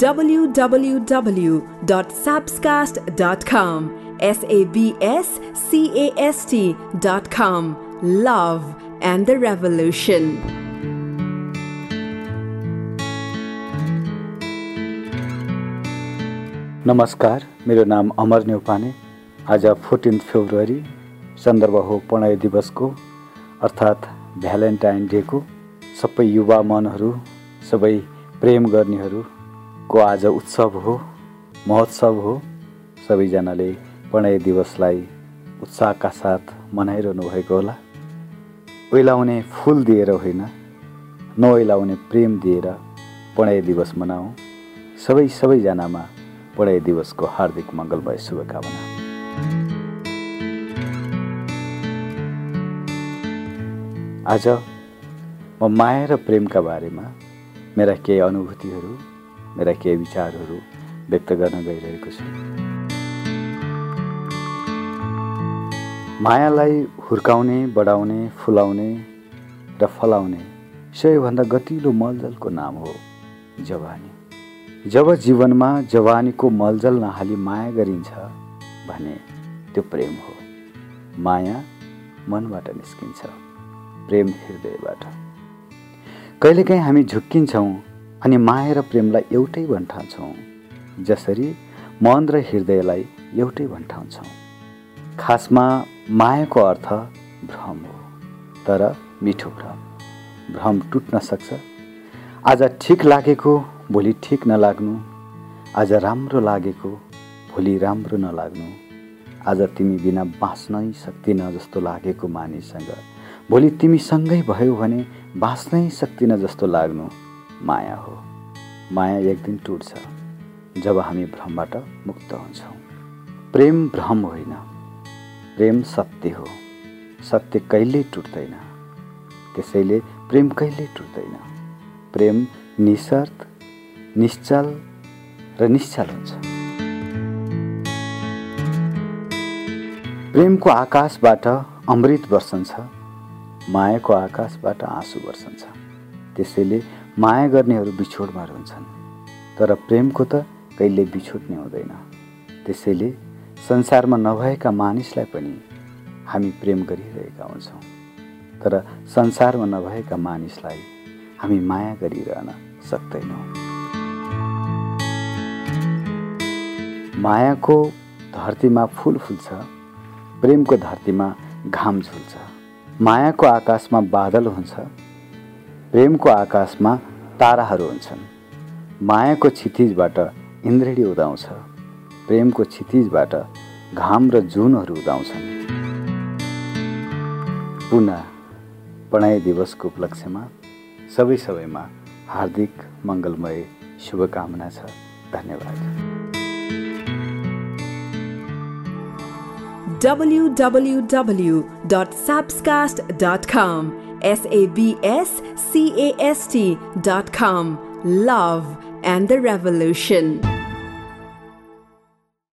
www.sabscast.com. S A B S C A S T.com. Love and the Revolution. नमस्कार मेरो नाम अमर नेउपाने आज fourteen February सन्दर्भ हो प्रणय दिवसको अर्थात् भ्यालेन्टाइन डेको सबै युवा मनहरू सबै प्रेम गर्नेहरूको आज उत्सव हो महोत्सव हो सबैजनाले प्रणय दिवसलाई उत्साहका साथ मनाइरहनु भएको होला। ओइलाउने फुल दिएर होइन नओइलाउने प्रेम दिएर प्रणय दिवस मनाऊ। सबै सबैजनामा प्रणय दिवसको हार्दिक मङ्गलमय शुभकामना। आज म माया र प्रेमका बारेमा मेरा केही अनुभूतिहरू मेरा केही विचारहरू व्यक्त गर्न गइरहेको छु। मायालाई हुर्काउने बढाउने फुलाउने र फलाउने सबैभन्दा गतिलो मलजलको नाम हो जवानी। जब जीवनमा जवानीको मलजल नहाली माया गरिन्छ भने त्यो प्रेम हो। माया मनबाट निस्किन्छ प्रेम हृदयबाट। कहिलेकाहीँ हामी झुक्किन्छौँ अनि माया र प्रेमलाई एउटै भन्ठान्छौँ जसरी मन र हृदयलाई एउटै भन्ठाउँछौँ। खासमा मायाको अर्थ भ्रम हो तर मिठो भ्रम। भ्रम टुट्न सक्छ। आज ठिक लागेको भोलि ठिक नलाग्नु। आज राम्रो लागेको भोलि राम्रो नलाग्नु। आज तिमी बिना बाँच्नै सक्दिन जस्तो लागेको मानिससँग। भोलि तिमीसँगै भयो भने बाँच्नै सक्दिन जस्तो लाग्नु। माया हो। माया एक दिन टुट्छ जब हामी भ्रमबाट मुक्त हुन्छौँ। प्रेम भ्रम होइन। प्रेम सत्य हो। सत्य कहिल्यै टुट्दैन। त्यसैले प्रेम कहिल्यै टुट्दैन। प्रेम निशर्त निश्चल र निश्चल हुन्छ। प्रेमको आकाशबाट अमृत वर्षन्छ मायाको आकाशबाट आँसु वर्षन्छ त्यसैले माया गर्नेहरू बिछोडमा रहन्छन्। तर प्रेमको त कहिले बिछोड्ने हुँदैन। त्यसैले संसारमा नभएका मानिसलाई पनि हामी प्रेम गरिरहेका हुन्छौँ। तर संसारमा नभएका मानिसलाई हामी माया गरिरहन सक्दैनौँ। मायाको धरतीमा फुल फुल्छ प्रेमको धरतीमा घाम झुल्छ। मायाको आकाशमा बादल हुन्छ प्रेमको आकाशमा ताराहरू हुन्छन्। मायाको क्षितिजबाट इन्द्रेणी उदाउँछ। प्रेमको क्षितिजबाट घाम र जुनहरू उदाउँछन्। पुनः प्रणय दिवसको उपलक्ष्यमा सबै सबैमा हार्दिक मङ्गलमय शुभकामना छ। धन्यवाद। www.sabscast.com. S-A-B-S-C-A-S-T dot com. Love and the Revolution.